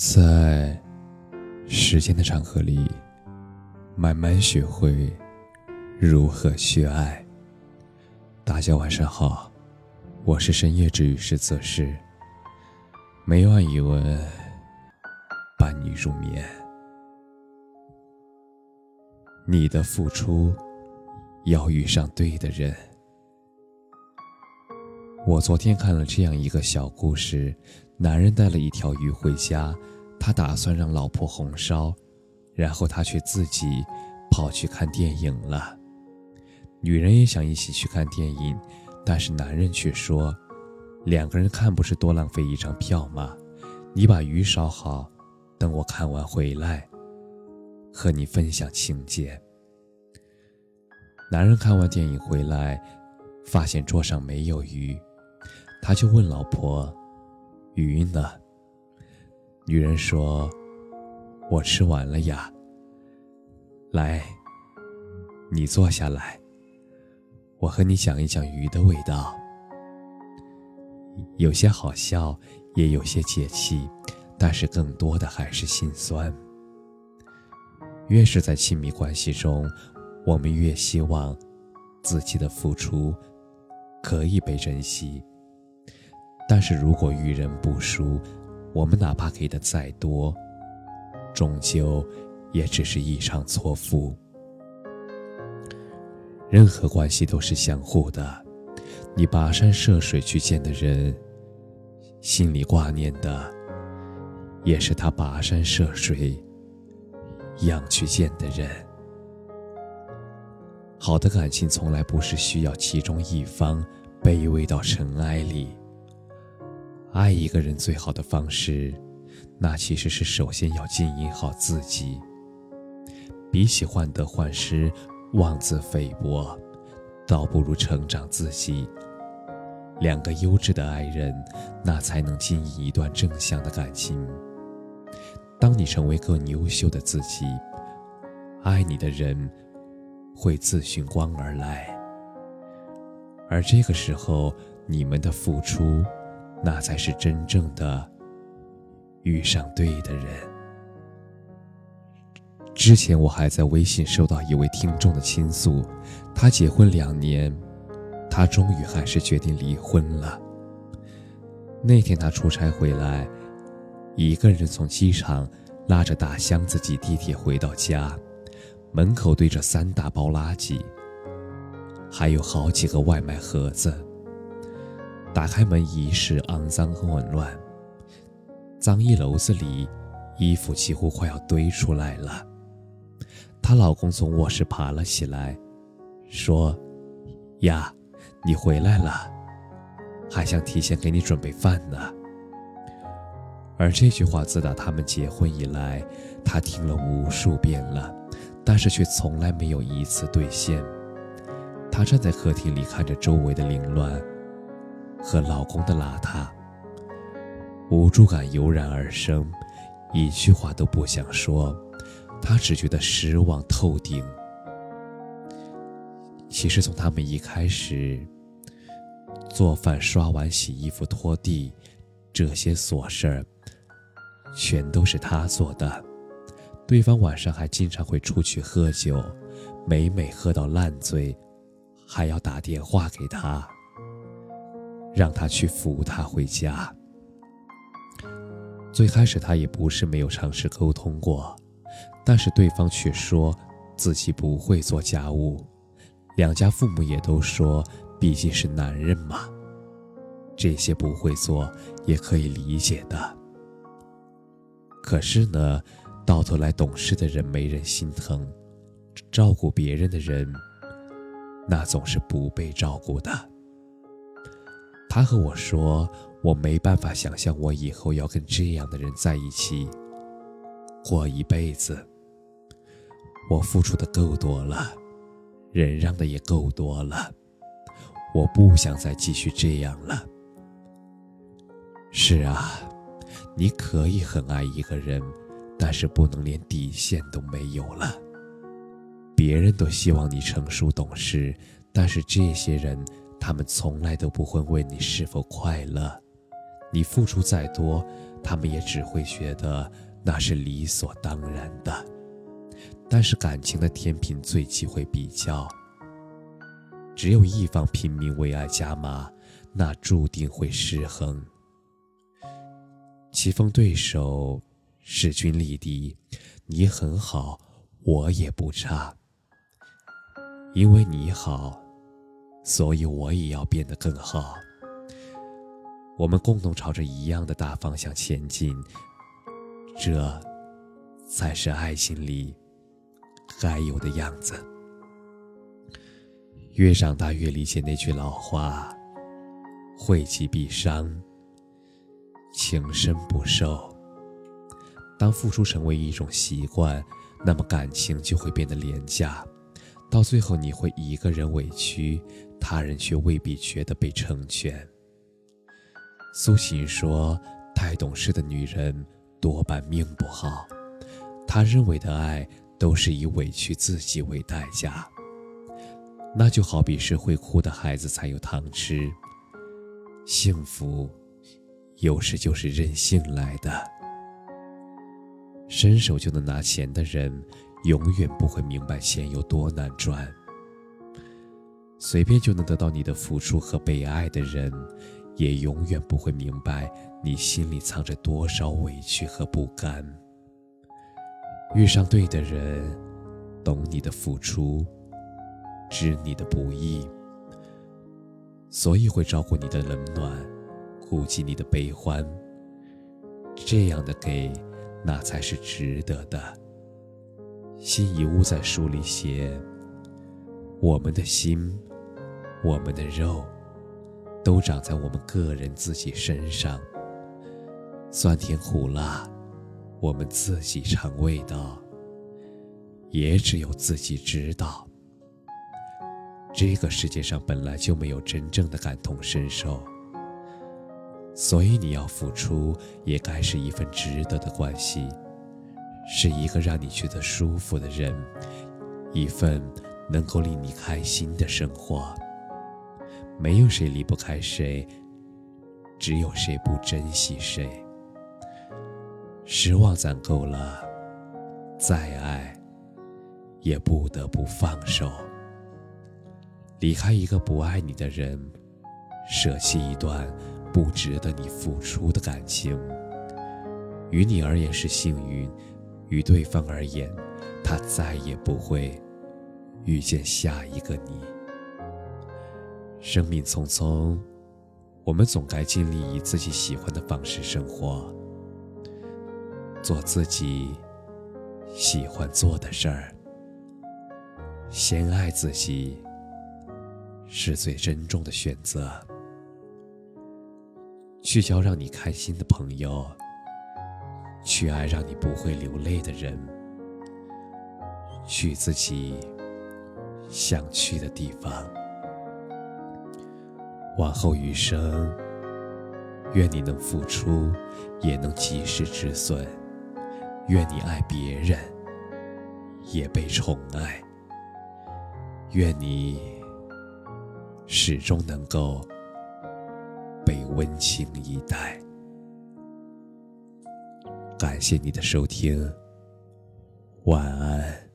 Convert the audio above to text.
在时间的长河里，慢慢学会如何去爱。大家晚上好，我是深夜治愈师泽师。每晚一文伴你入眠。你的付出要遇上对的人。我昨天看了这样一个小故事。男人带了一条鱼回家，他打算让老婆红烧，然后他却自己跑去看电影了。女人也想一起去看电影，但是男人却说：“两个人看不是多浪费一张票吗？你把鱼烧好，等我看完回来，和你分享情节。”男人看完电影回来，发现桌上没有鱼，他就问老婆。鱼呢？女人说：“我吃完了呀。”来，你坐下来，我和你讲一讲鱼的味道。有些好笑，也有些解气，但是更多的还是心酸。越是在亲密关系中，我们越希望自己的付出可以被珍惜。但是如果遇人不淑，我们哪怕给的再多，终究也只是一场错付。任何关系都是相互的，你跋山涉水去见的人，心里挂念的，也是他跋山涉水一样去见的人。好的感情从来不是需要其中一方卑微到尘埃里。爱一个人最好的方式，那其实是首先要经营好自己。比起患得患失、妄自菲薄，倒不如成长自己。两个优质的爱人，那才能经营一段正向的感情。当你成为更优秀的自己，爱你的人会自寻光而来。而这个时候，你们的付出。那才是真正的遇上对的人。之前我还在微信收到一位听众的倾诉，他结婚两年，他终于还是决定离婚了。那天他出差回来，一个人从机场拉着大箱子挤地铁回到家，门口堆着三大包垃圾，还有好几个外卖盒子。打开门，一室肮脏和紊乱，脏衣篓子里，衣服几乎快要堆出来了。她老公从卧室爬了起来，说：“呀，你回来了，还想提前给你准备饭呢。”而这句话自打他们结婚以来，她听了无数遍了，但是却从来没有一次兑现。她站在客厅里，看着周围的凌乱。和老公的邋遢，无助感油然而生，一句话都不想说，她只觉得失望透顶。其实从他们一开始，做饭、刷碗、洗衣服、拖地这些琐事儿，全都是他做的。对方晚上还经常会出去喝酒，每每喝到烂醉，还要打电话给他。让他去扶他回家。最开始他也不是没有尝试沟通过，但是对方却说自己不会做家务，两家父母也都说毕竟是男人嘛，这些不会做也可以理解的。可是呢，到头来懂事的人没人心疼，照顾别人的人，那总是不被照顾的。他和我说：“我没办法想象我以后要跟这样的人在一起过一辈子。我付出的够多了，忍让的也够多了，我不想再继续这样了。”是啊，你可以很爱一个人，但是不能连底线都没有了。别人都希望你成熟懂事，但是这些人。他们从来都不会问你是否快乐，你付出再多，他们也只会觉得那是理所当然的。但是感情的天平最忌讳比较，只有一方拼命为爱加码，那注定会失衡。棋逢对手，势均力敌，你很好，我也不差。因为你好，所以我也要变得更好。我们共同朝着一样的大方向前进，这才是爱情里该有的样子。越长大越理解那句老话：“惠己必伤，情深不寿。”当付出成为一种习惯，那么感情就会变得廉价。到最后，你会一个人委屈，他人却未必觉得被成全。苏醒说：“太懂事的女人多半命不好，她认为的爱都是以委屈自己为代价。那就好比是会哭的孩子才有糖吃，幸福有时就是任性来的。伸手就能拿钱的人。”永远不会明白钱有多难赚。随便就能得到你的付出和被爱的人，也永远不会明白你心里藏着多少委屈和不甘。遇上对的人，懂你的付出，知你的不易，所以会照顾你的冷暖，顾及你的悲欢。这样的给，那才是值得的。辛夷坞在书里写：“我们的心，我们的肉，都长在我们个人自己身上。酸甜苦辣，我们自己尝味道，也只有自己知道。这个世界上本来就没有真正的感同身受，所以你要付出，也该是一份值得的关系。”是一个让你觉得舒服的人，一份能够令你开心的生活。没有谁离不开谁，只有谁不珍惜谁。失望攒够了，再爱也不得不放手。离开一个不爱你的人，舍弃一段不值得你付出的感情，于你而言是幸运。于对方而言，他再也不会遇见下一个你。生命匆匆，我们总该尽力以自己喜欢的方式生活，做自己喜欢做的事儿。先爱自己是最珍重的选择。去交让你开心的朋友。去爱让你不会流泪的人，去自己想去的地方。往后余生，愿你能付出，也能及时止损；愿你爱别人，也被宠爱；愿你始终能够被温情以待。感谢你的收听，晚安。